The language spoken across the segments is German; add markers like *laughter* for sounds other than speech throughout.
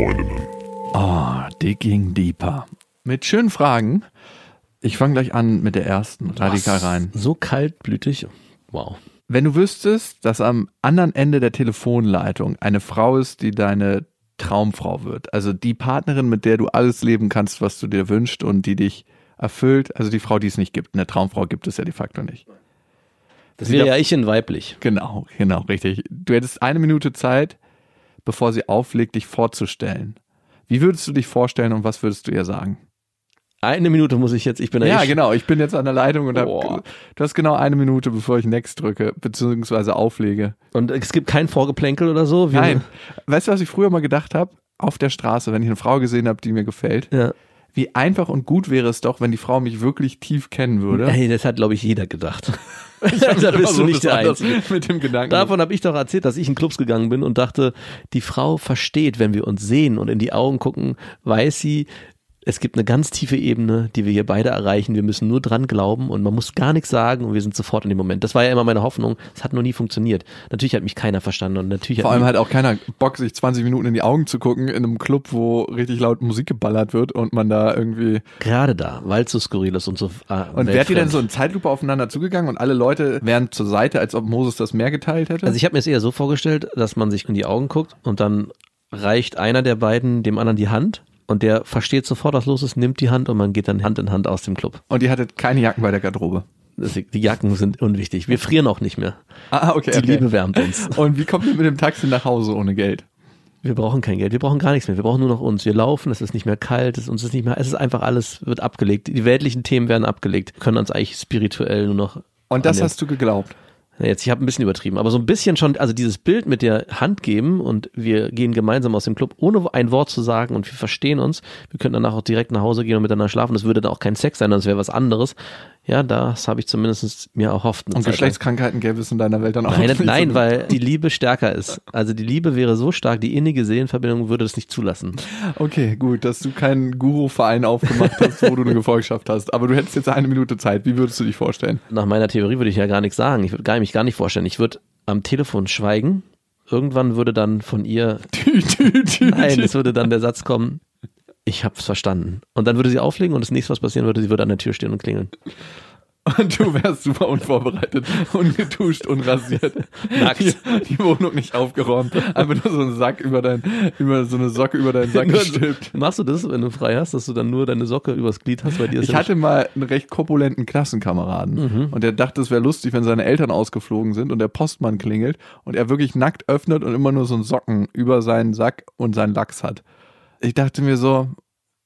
Freundinnen. Oh, Digging Deeper. Mit schönen Fragen. Ich fange gleich an mit der ersten. Radikal rein. So kaltblütig. Wow. Wenn du wüsstest, dass am anderen Ende der Telefonleitung eine Frau ist, die deine Traumfrau wird, also die Partnerin, mit der du alles leben kannst, was du dir wünschst und die dich erfüllt, also die Frau, die es nicht gibt. Eine Traumfrau gibt es ja de facto nicht. Das wäre ja ich in weiblich. Genau, genau, richtig. Du hättest eine Minute Zeit, bevor sie auflegt, dich vorzustellen. Wie würdest du dich vorstellen und was würdest du ihr sagen? Eine Minute muss ich jetzt, ich bin Ja, ich. genau. Ich bin jetzt an der Leitung und hab, du hast genau eine Minute, bevor ich Next drücke, beziehungsweise auflege. Und es gibt kein Vorgeplänkel oder so. Nein. Weißt du, was ich früher mal gedacht habe? Auf der Straße, wenn ich eine Frau gesehen habe, die mir gefällt. Ja. Wie einfach und gut wäre es doch, wenn die Frau mich wirklich tief kennen würde. Hey, das hat, glaube ich, jeder gedacht. *laughs* Da bist so du nicht der Einzige. *laughs* Mit dem Gedanken. Davon habe ich doch erzählt, dass ich in Clubs gegangen bin und dachte, die Frau versteht, wenn wir uns sehen und in die Augen gucken, weiß sie, es gibt eine ganz tiefe Ebene, die wir hier beide erreichen. Wir müssen nur dran glauben und man muss gar nichts sagen und wir sind sofort in dem Moment. Das war ja immer meine Hoffnung. Es hat noch nie funktioniert. Natürlich hat mich keiner verstanden und natürlich Vor hat allem hat auch keiner Bock, sich 20 Minuten in die Augen zu gucken in einem Club, wo richtig laut Musik geballert wird und man da irgendwie. gerade da, weil es so skurril ist und so. Äh, Und wärt ihr denn so in Zeitlupe aufeinander zugegangen und alle Leute wären zur Seite, als ob Moses das Meer geteilt hätte? Also ich habe mir es eher so vorgestellt, dass man sich in die Augen guckt und dann reicht einer der beiden dem anderen die Hand und der versteht sofort, was los ist, nimmt die Hand und man geht dann Hand in Hand aus dem Club. und ihr hattet keine Jacken bei der Garderobe. Die Jacken sind unwichtig. Wir frieren auch nicht mehr. Ah, okay. Die okay. Liebe wärmt uns. *laughs* Und wie kommt ihr mit dem Taxi nach Hause ohne Geld? Wir brauchen kein Geld, wir brauchen gar nichts mehr. Wir brauchen nur noch uns. Wir laufen, es ist nicht mehr kalt, es uns ist nicht mehr, es ist einfach alles wird abgelegt. Die weltlichen Themen werden abgelegt. Wir können uns eigentlich spirituell nur noch. Und das hast du geglaubt. Jetzt, ich habe ein bisschen übertrieben, aber so ein bisschen schon, also dieses Bild mit der Hand geben und wir gehen gemeinsam aus dem Club, ohne ein Wort zu sagen und wir verstehen uns. Wir können danach auch direkt nach Hause gehen und miteinander schlafen. Das würde dann auch kein Sex sein, das wäre was anderes. Ja, das habe ich zumindest mir erhofft. Und Zeit. Geschlechtskrankheiten gäbe es in deiner Welt dann auch Nein, nicht. nein, weil die Liebe stärker ist. Also die Liebe wäre so stark, die innige Seelenverbindung würde das nicht zulassen. Okay, gut, dass du keinen Guru-Verein aufgemacht hast, wo du eine Gefolgschaft hast. Aber du hättest jetzt eine Minute Zeit. Wie würdest du dich vorstellen? Nach meiner Theorie würde ich ja gar nichts sagen. Ich würde mich gar nicht vorstellen. Ich würde am Telefon schweigen. Irgendwann würde dann von ihr *laughs* Nein, es würde dann der Satz kommen, ich hab's verstanden. Und dann würde sie auflegen und das nächste, was passieren würde, sie würde an der Tür stehen und klingeln. Und du wärst super unvorbereitet, ungetuscht, unrasiert. Nackt. Die, die Wohnung nicht aufgeräumt. Einfach nur so einen Sack über dein, über so eine Socke über deinen Sack gestülpt. Machst du das, wenn du frei hast, dass du dann nur deine Socke übers Glied hast? Bei dir ist Ich ja hatte mal einen recht korpulenten Klassenkameraden und der dachte, es wäre lustig, wenn seine Eltern ausgeflogen sind und der Postmann klingelt und er wirklich nackt öffnet und immer nur so einen Socken über seinen Sack und seinen Lachs hat. Ich dachte mir so,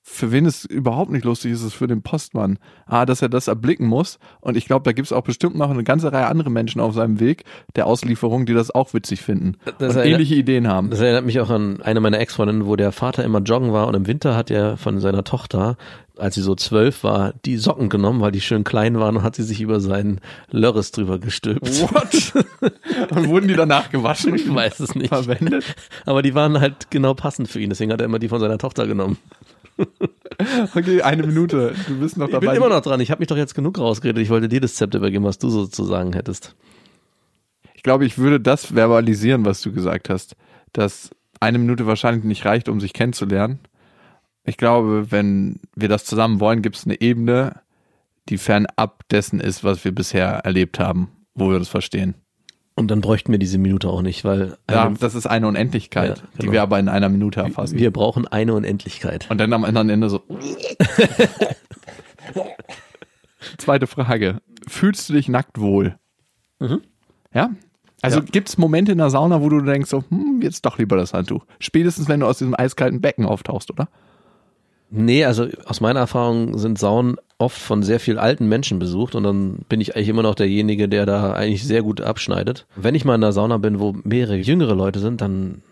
für wen es überhaupt nicht lustig ist, ist es für den Postmann. Ah, dass er das erblicken muss. Und ich glaube, da gibt es auch bestimmt noch eine ganze Reihe andere Menschen auf seinem Weg der Auslieferung, die das auch witzig finden Das und erinnert- ähnliche Ideen haben. Das erinnert mich auch an eine meiner Ex-Freundinnen, wo der Vater immer joggen war und im Winter hat er von seiner Tochter, als sie so zwölf war, die Socken genommen, weil die schön klein waren und hat sie sich über seinen Lörres drüber gestülpt. What? *laughs* und wurden die danach gewaschen? Ich weiß es nicht. Verwendet? Aber die waren halt genau passend für ihn, deswegen hat er immer die von seiner Tochter genommen. *laughs* Okay, eine Minute. Du bist noch Ich dabei. bin immer noch dran, ich habe mich doch jetzt genug rausgeredet, ich wollte dir das Zepter übergeben, was du sozusagen hättest. Ich glaube, ich würde das verbalisieren, was du gesagt hast, dass eine Minute wahrscheinlich nicht reicht, um sich kennenzulernen. Ich glaube, wenn wir das zusammen wollen, gibt es eine Ebene, die fernab dessen ist, was wir bisher erlebt haben, wo wir das verstehen. Und dann bräuchten wir diese Minute auch nicht, weil Ja, das ist eine Unendlichkeit, Ja, die genau. wir aber in einer Minute erfassen. wir brauchen eine Unendlichkeit. Und dann am anderen Ende so. *laughs* Zweite Frage. Fühlst du dich nackt wohl? Mhm. Ja? Also Ja. gibt es Momente in der Sauna, wo du denkst, so, hm, jetzt doch lieber das Handtuch. Spätestens, wenn du aus diesem eiskalten Becken auftauchst, oder? Nee, also aus meiner Erfahrung sind Saunen oft von sehr viel alten Menschen besucht und dann bin ich eigentlich immer noch derjenige, der da eigentlich sehr gut abschneidet. Wenn ich mal in einer Sauna bin, wo mehrere jüngere Leute sind, dann,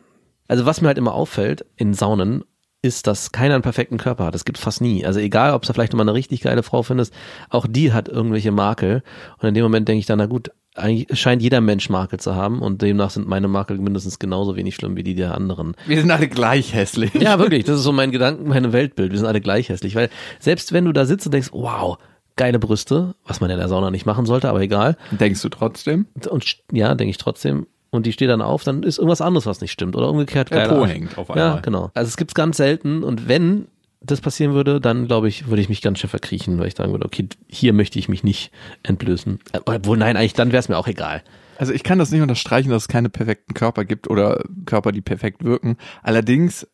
also was mir halt immer auffällt in Saunen, ist, dass keiner einen perfekten Körper hat. Das gibt fast nie. Also egal, ob du vielleicht mal eine richtig geile Frau findest, auch die hat irgendwelche Makel. Und in dem Moment denke ich dann, na gut, eigentlich scheint jeder Mensch Makel zu haben und demnach sind meine Makel mindestens genauso wenig schlimm wie die der anderen. Wir sind alle gleich hässlich. Ja, wirklich, das ist so mein Gedanken, mein Weltbild. Wir sind alle gleich hässlich, weil selbst wenn du da sitzt und denkst, wow, geile Brüste, was man ja in der Sauna nicht machen sollte, aber egal. Denkst du trotzdem? Und ja, denke ich trotzdem, und die steht dann auf, dann ist irgendwas anderes, was nicht stimmt. Oder umgekehrt. Der Po hängt auf einmal. Ja, genau. Also es gibt's ganz selten und wenn das passieren würde, dann glaube ich, würde ich mich ganz schön verkriechen, weil ich sagen würde, okay, hier möchte ich mich nicht entblößen. Äh, Obwohl, nein, eigentlich, dann wäre es mir auch egal. Also ich kann das nicht unterstreichen, dass es keine perfekten Körper gibt oder Körper, die perfekt wirken. Allerdings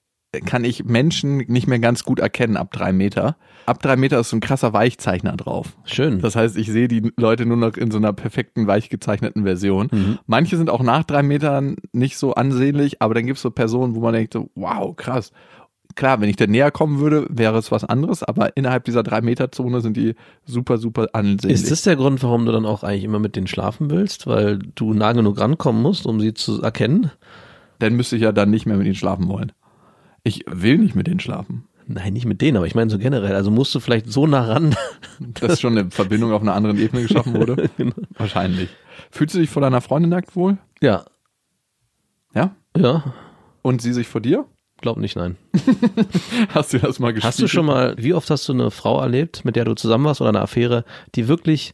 kann ich Menschen nicht mehr ganz gut erkennen ab drei Meter. Ab drei Meter ist so ein krasser Weichzeichner drauf. Schön. Das heißt, ich sehe die Leute nur noch in so einer perfekten, weich gezeichneten Version. Manche sind auch nach drei Metern nicht so ansehnlich, aber dann gibt es so Personen, wo man denkt so, wow, krass. Klar, wenn ich da näher kommen würde, wäre es was anderes, aber innerhalb dieser drei Meter Zone sind die super, super ansehnlich. Ist das der Grund, warum du dann auch eigentlich immer mit denen schlafen willst? Weil du nah genug rankommen musst, um sie zu erkennen? dann müsste ich ja dann nicht mehr mit ihnen schlafen wollen. Ich will nicht mit denen schlafen. Nein, nicht mit denen, aber ich meine so generell. Also musst du vielleicht so nah ran. *laughs* Dass schon eine Verbindung auf einer anderen Ebene geschaffen wurde? *laughs* Genau. Wahrscheinlich. Fühlst du dich vor deiner Freundin nackt wohl? Ja, Ja? ja, Und sie sich vor dir? glaub nicht, nein. *laughs* Hast du das mal gespielt? Hast du schon mal, wie oft hast du eine Frau erlebt, mit der du zusammen warst oder eine Affäre, die wirklich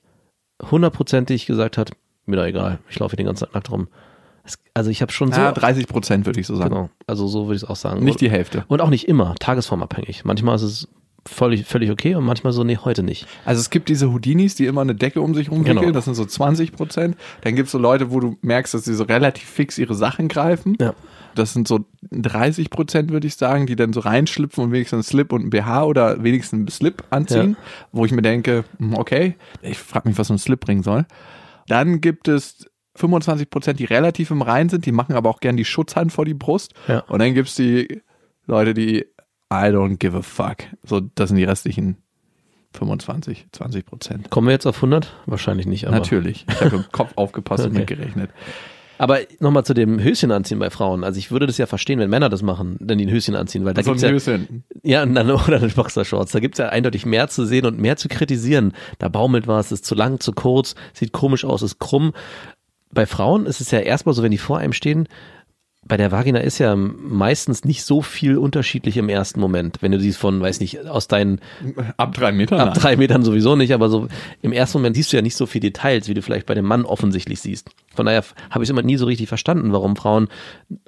hundertprozentig gesagt hat, mir doch egal, ich laufe hier den ganzen Tag nackt rum. Also ich habe schon so, Ja, 30 Prozent würde ich so sagen. genau, also so würde ich es auch sagen. Nicht die Hälfte. Und auch nicht immer, tagesformabhängig. Manchmal ist es völlig, völlig okay und manchmal so, nee, heute nicht. Also es gibt diese Houdinis, die immer eine Decke um sich rumwickeln, Genau. das sind so 20 Prozent. Dann gibt es so Leute, wo du merkst, dass sie so relativ fix ihre Sachen greifen. Ja. Das sind so 30 Prozent, würde ich sagen, die dann so reinschlüpfen und wenigstens einen Slip und ein BH oder wenigstens einen Slip anziehen, wo ich mir denke, hm, okay, ich frage mich, was so ein Slip bringen soll. Dann gibt es 25 Prozent, die relativ im Rein sind, die machen aber auch gern die Schutzhand vor die Brust. Ja. Und dann gibt es die Leute, die I don't give a fuck. So, das sind die restlichen 25, 20 Prozent. Kommen wir jetzt auf 100? Wahrscheinlich nicht, aber. Natürlich. Ich habe im Kopf *laughs* aufgepasst und Okay. mitgerechnet. Aber nochmal zu dem Höschen anziehen bei Frauen. Also ich würde das ja verstehen, wenn Männer das machen, dann die ein Höschen anziehen, weil da so ein gibt's ja, Höschen. ja, und dann, *laughs* oder eine Boxershorts. Da gibt's ja eindeutig mehr zu sehen und mehr zu kritisieren. Da baumelt was, ist zu lang, zu kurz, sieht komisch aus, ist krumm. Bei Frauen ist es ja erstmal so, wenn die vor einem stehen, bei der Vagina ist ja meistens nicht so viel unterschiedlich im ersten Moment. Wenn du die von, weiß nicht, aus deinen Ab drei Metern. ab drei Metern sowieso nicht, aber so im ersten Moment siehst du ja nicht so viel Details, wie du vielleicht bei dem Mann offensichtlich siehst. Von daher habe ich es immer nie so richtig verstanden, warum Frauen,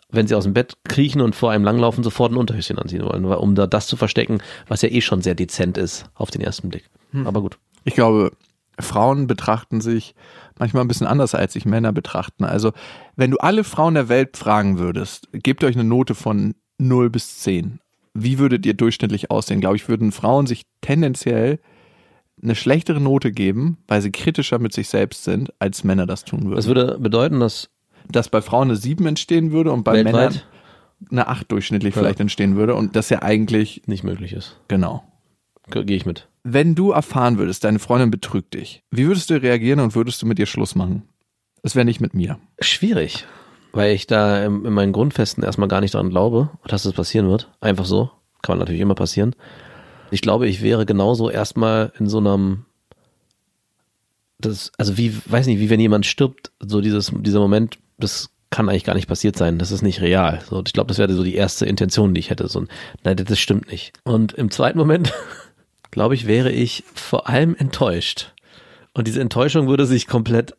wenn sie aus dem Bett kriechen und vor einem langlaufen, sofort ein Unterhöschen anziehen wollen, weil- um da das zu verstecken, was ja eh schon sehr dezent ist auf den ersten Blick. Aber gut. Ich glaube, Frauen betrachten sich manchmal ein bisschen anders, als sich Männer betrachten. Also, wenn du alle Frauen der Welt fragen würdest, gebt euch eine Note von 0 bis 10. Wie würdet ihr durchschnittlich aussehen? Glaube ich, würden Frauen sich tendenziell eine schlechtere Note geben, weil sie kritischer mit sich selbst sind, als Männer das tun Das würden. würde bedeuten, dass Dass bei Frauen eine 7 entstehen würde und bei Männern weltweit eine 8 durchschnittlich Ja. vielleicht entstehen würde. Und das ja eigentlich, nicht möglich ist. genau. Ge- Gehe ich mit. Wenn du erfahren würdest, deine Freundin betrügt dich, wie würdest du reagieren und würdest du mit ihr Schluss machen? Es wäre nicht mit mir. Schwierig, weil ich da in, in meinen Grundfesten erstmal gar nicht daran glaube, dass das passieren wird. Einfach so. Kann natürlich immer passieren. Ich glaube, ich wäre genauso erstmal in so einem, das, also wie, weiß nicht, wie wenn jemand stirbt, so dieses, dieser Moment, das kann eigentlich gar nicht passiert sein. Das ist nicht real. So, ich glaube, das wäre so die erste Intention, die ich hätte. So, ein, nein, das stimmt nicht. Und im zweiten Moment, *laughs* glaube ich, wäre ich vor allem enttäuscht. Und diese Enttäuschung würde sich komplett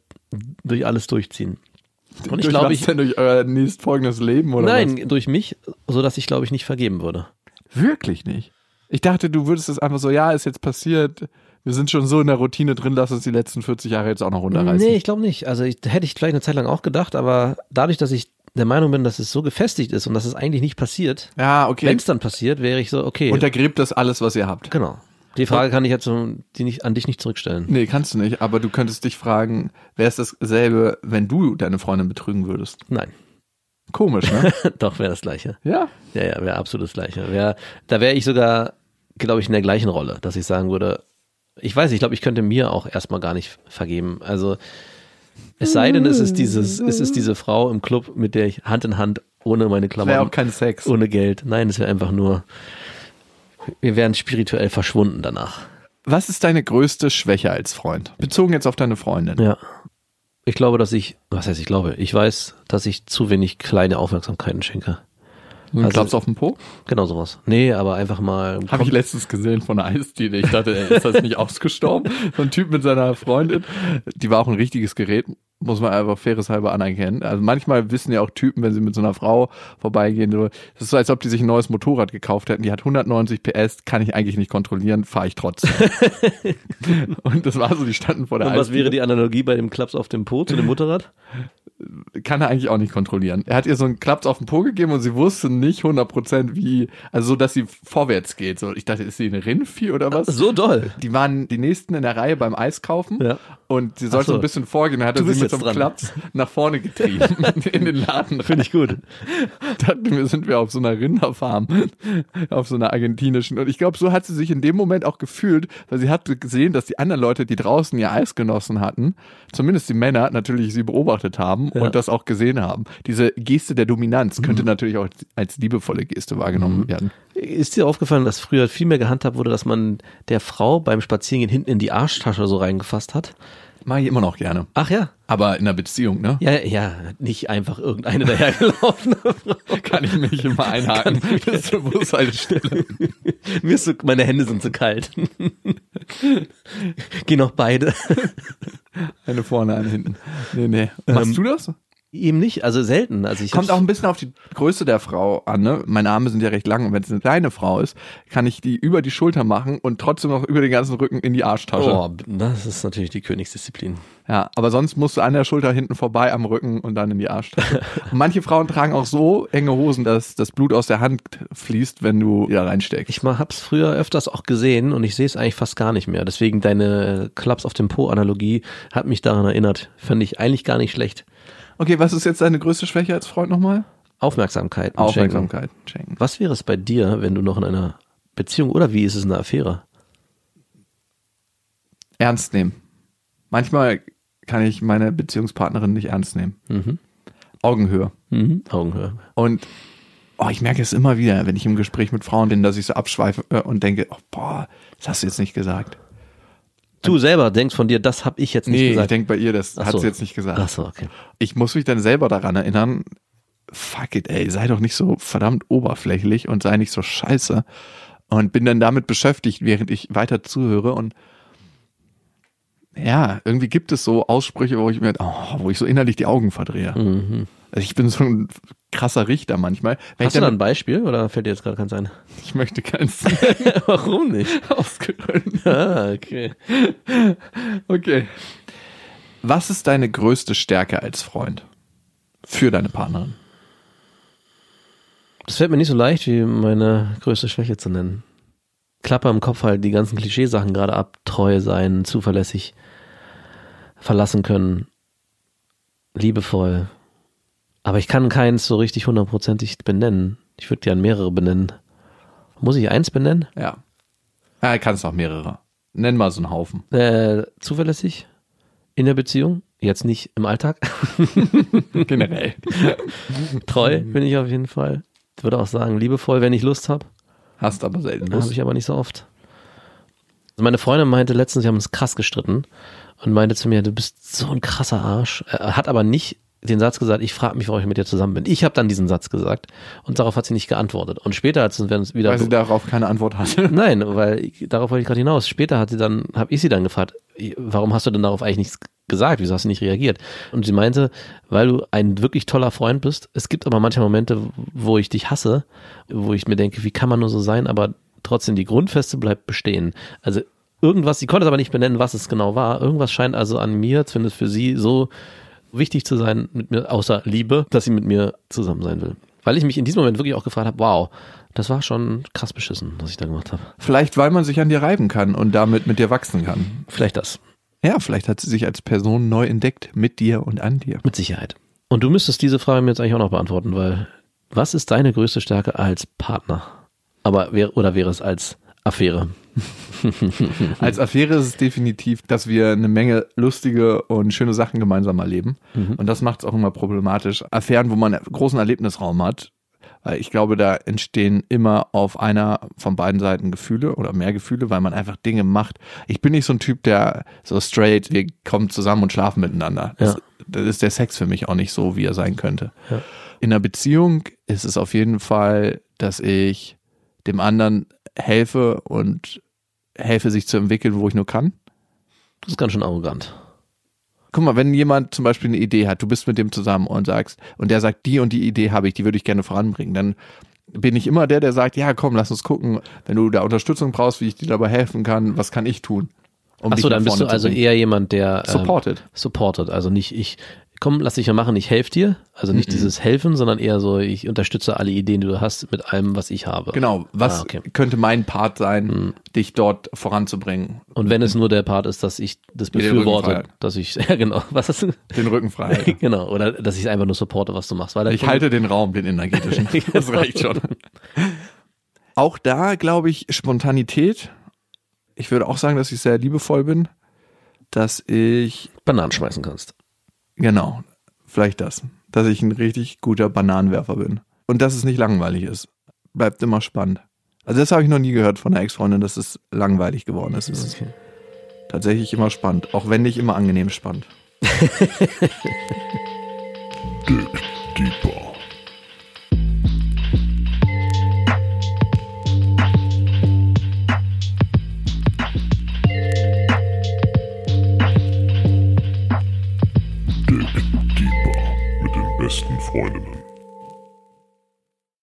durch alles durchziehen. Und ich glaube, was ich, denn durch euer nächstfolgendes Leben oder nein, durch mich, so dass ich glaube ich nicht vergeben würde. was? Wirklich nicht. Ich dachte, du würdest es einfach so, ja, ist jetzt passiert. Wir sind schon so in der Routine drin, lass uns die letzten 40 Jahre jetzt auch noch runterreißen. Nee, ich glaube nicht. Also ich, hätte ich vielleicht eine Zeit lang auch gedacht, aber dadurch, dass ich der Meinung bin, dass es so gefestigt ist und dass es eigentlich nicht passiert, Ja, okay. wenn es dann passiert, wäre ich so, okay. Untergräbt das alles, was ihr habt. genau. Die Frage kann ich jetzt die nicht, an dich nicht zurückstellen. Nee, kannst du nicht, aber du könntest dich fragen, wäre es dasselbe, wenn du deine Freundin betrügen würdest? Nein. Komisch, ne? *laughs* Doch, wäre das Gleiche. ja. Ja, ja, wäre absolut das Gleiche. Wär, da wäre ich sogar, glaube ich, in der gleichen Rolle, dass ich sagen würde, ich weiß, ich glaube, ich könnte mir auch erstmal gar nicht vergeben. Also es sei denn, es ist dieses, es ist diese Frau im Club, mit der ich Hand in Hand ohne meine Wäre auch Klamotten, kein Sex. ohne Geld. Nein, es wäre einfach nur, wir wären spirituell verschwunden danach. Was ist deine größte Schwäche als Freund? Bezogen jetzt auf deine Freundin. Ja. Ich glaube, dass ich, was heißt ich glaube, ich weiß, dass ich zu wenig kleine Aufmerksamkeiten schenke. Du Also- glaubst auf den Po? Genau sowas. Nee, aber einfach mal. Habe ich letztens gesehen von einer Eisdiele. Ich dachte, ey, ist das nicht *laughs* ausgestorben? So ein Typ mit seiner Freundin. Die war auch ein richtiges Gerät, muss man einfach faires halber anerkennen. Also manchmal wissen ja auch Typen, wenn sie mit so einer Frau vorbeigehen, so, das ist so, als ob die sich ein neues Motorrad gekauft hätten. Die hat 190 PS, kann ich eigentlich nicht kontrollieren, fahre ich trotzdem. *laughs* und das war so, die standen vor der Und was wäre die Analogie bei dem Klaps auf dem Po zu dem Motorrad? kann er eigentlich auch nicht kontrollieren. Er hat ihr so einen Klaps auf den Po gegeben und sie wusste nicht 100% wie, also so, dass sie vorwärts geht. So, ich dachte, ist sie eine Rindvieh oder was? So doll. Die waren die nächsten in der Reihe beim Eis kaufen Ja. Und sie sollte so. ein bisschen vorgehen. Hat er sie mit so einem dran. Klaps nach vorne getrieben *laughs* in den Laden. Finde ich gut. dachten wir, sind wir auf so einer Rinderfarm, auf so einer argentinischen. Und ich glaube, so hat sie sich in dem Moment auch gefühlt, weil sie hat gesehen, dass die anderen Leute, die draußen ihr Eis genossen hatten, zumindest die Männer natürlich sie beobachtet haben Ja. und das auch gesehen haben. Diese Geste der Dominanz könnte natürlich auch als liebevolle Geste wahrgenommen werden. Ist dir aufgefallen, dass früher viel mehr gehandhabt wurde, dass man der Frau beim Spazierengehen hinten in die Arschtasche so reingefasst hat? Mache ich immer noch gerne. Ach ja. Aber in einer Beziehung, ne? Ja, ja, nicht einfach irgendeine dahergelaufene *laughs* Frau. Kann ich mich immer einhaken bis zur Bushaltestelle. *laughs* Mir ist so, meine Hände sind zu kalt. Geh noch beide. Eine vorne, eine hinten. Nee, nee. Machst Ähm, du das? Eben nicht, also selten. Also ich Kommt auch ein bisschen auf die Größe der Frau an, ne? Meine Arme sind ja recht lang und wenn es eine kleine Frau ist, kann ich die über die Schulter machen und trotzdem noch über den ganzen Rücken in die Arschtasche. Oh, das ist natürlich die Königsdisziplin. Ja, aber sonst musst du an der Schulter hinten vorbei am Rücken und dann in die Arschtasche. *laughs* manche Frauen tragen auch so enge Hosen, dass das Blut aus der Hand fließt, wenn du da reinsteckst. Ich mal hab's früher öfters auch gesehen und ich sehe es eigentlich fast gar nicht mehr. Deswegen deine Klaps auf dem Po-Analogie hat mich daran erinnert. Fand ich eigentlich gar nicht schlecht. Okay, was ist jetzt deine größte Schwäche als Freund nochmal? Aufmerksamkeit. Aufmerksamkeit. Schenken. Schenken. Was wäre es bei dir, wenn du noch in einer Beziehung oder wie ist es in einer Affäre? Ernst nehmen. Manchmal kann ich meine Beziehungspartnerin nicht ernst nehmen. Mhm. Augenhöhe. Mhm. Augenhöhe. Und oh, ich merke es immer wieder, wenn ich im Gespräch mit Frauen bin, dass ich so abschweife äh, und denke, oh, boah, das hast du jetzt nicht gesagt. Du selber denkst von dir, das habe ich jetzt nicht nee, ich gesagt. denke bei ihr, das Ach hat so. sie jetzt nicht gesagt. Ach so, okay. Ich muss mich dann selber daran erinnern, fuck it, ey, sei doch nicht so verdammt oberflächlich und sei nicht so scheiße. Und bin dann damit beschäftigt, während ich weiter zuhöre und ja, irgendwie gibt es so Aussprüche, wo ich mir, oh, wo ich so innerlich die Augen verdrehe. Mhm. Also ich bin so ein krasser Richter manchmal. Wenn Hast ich du da ein Beispiel oder fällt dir jetzt gerade keins ein? *laughs* ich möchte keins *laughs* *laughs* Warum nicht? ausgerollt. Ah, okay. Okay. Was ist deine größte Stärke als Freund? Für deine Partnerin? Das fällt mir nicht so leicht, wie meine größte Schwäche zu nennen. Klappe im Kopf halt die ganzen Klischeesachen gerade ab. Treu sein, zuverlässig, verlassen können, liebevoll. Aber ich kann keins so richtig hundertprozentig benennen. Ich würde gern mehrere benennen. Muss ich eins benennen? Ja. Ja, kannst auch mehrere. Nenn mal so einen Haufen. Äh, zuverlässig in der Beziehung, jetzt nicht im Alltag. *laughs* Generell. *laughs* Treu bin ich auf jeden Fall. Ich würde auch sagen, liebevoll, wenn ich Lust habe. Hast aber selten Habe Lust. ich aber nicht so oft. Also meine Freundin meinte letztens, wir haben uns krass gestritten und meinte zu mir, du bist so ein krasser Arsch. Er hat aber nicht den Satz gesagt, ich frage mich, warum ich mit dir zusammen bin. Ich habe dann diesen Satz gesagt und darauf hat sie nicht geantwortet. Und später hat sie uns wieder Weil sie darauf keine Antwort hatte. *laughs* Nein, weil ich, darauf wollte ich gerade hinaus. Später hat sie dann, habe ich sie dann gefragt, warum hast du denn darauf eigentlich nichts gesagt? Wieso hast du nicht reagiert? Und sie meinte, weil du ein wirklich toller Freund bist. Es gibt aber manche Momente, wo ich dich hasse, wo ich mir denke, wie kann man nur so sein, aber trotzdem die Grundfeste bleibt bestehen. Also irgendwas, sie konnte es aber nicht benennen, was es genau war. Irgendwas scheint also an mir, zumindest für sie, so wichtig zu sein mit mir, außer Liebe, dass sie mit mir zusammen sein will. Weil ich mich in diesem Moment wirklich auch gefragt habe, wow, das war schon krass beschissen, was ich da gemacht habe. Vielleicht, weil man sich an dir reiben kann und damit mit dir wachsen kann. Vielleicht das. Ja, vielleicht hat sie sich als Person neu entdeckt, mit dir und an dir. Mit Sicherheit. Und du müsstest diese Frage mir jetzt eigentlich auch noch beantworten, weil was ist deine größte Stärke als Partner? Aber wäre oder wäre es als Affäre? *laughs* Als Affäre ist es definitiv, dass wir eine Menge lustige und schöne Sachen gemeinsam erleben. Und das macht es auch immer problematisch. Affären, wo man einen großen Erlebnisraum hat, weil ich glaube, da entstehen immer auf einer von beiden Seiten Gefühle oder mehr Gefühle, weil man einfach Dinge macht. Ich bin nicht so ein Typ, der so straight, wir kommen zusammen und schlafen miteinander. Das, Ja. das ist der Sex für mich auch nicht so, wie er sein könnte. Ja. In einer Beziehung ist es auf jeden Fall, dass ich dem anderen helfe und helfe, sich zu entwickeln, wo ich nur kann. Das ist ganz schön arrogant. Guck mal, wenn jemand zum Beispiel eine Idee hat, du bist mit dem zusammen und sagst, und der sagt, die und die Idee habe ich, die würde ich gerne voranbringen, dann bin ich immer der, der sagt, ja, komm, lass uns gucken, wenn du da Unterstützung brauchst, wie ich dir dabei helfen kann, was kann ich tun? Um Achso, dann bist du also eher jemand, der ähm, supported. supported, also nicht ich, komm, lass dich ja machen, ich helfe dir. Also nicht mhm. dieses Helfen, sondern eher so, ich unterstütze alle Ideen, die du hast, mit allem, was ich habe. Genau, was ah, okay. könnte mein Part sein, mhm. dich dort voranzubringen? Und wenn es nur der Part ist, dass ich das befürworte, dass ich, *laughs* ja genau, was hast du? Den Rücken frei. *laughs* genau, oder dass ich einfach nur supporte, was du machst. Weil ich halte den Raum, den energetischen. *laughs* das reicht schon. Auch da glaube ich Spontanität. Ich würde auch sagen, dass ich sehr liebevoll bin, dass ich Bananen schmeißen kannst. Genau, vielleicht das. Dass ich ein richtig guter Bananenwerfer bin. Und dass es nicht langweilig ist. Bleibt immer spannend. Also das habe ich noch nie gehört von einer Ex-Freundin, dass es langweilig geworden ist. Es ist tatsächlich immer spannend. Auch wenn nicht immer angenehm spannend. *laughs* Dick Deeper. Freundinnen.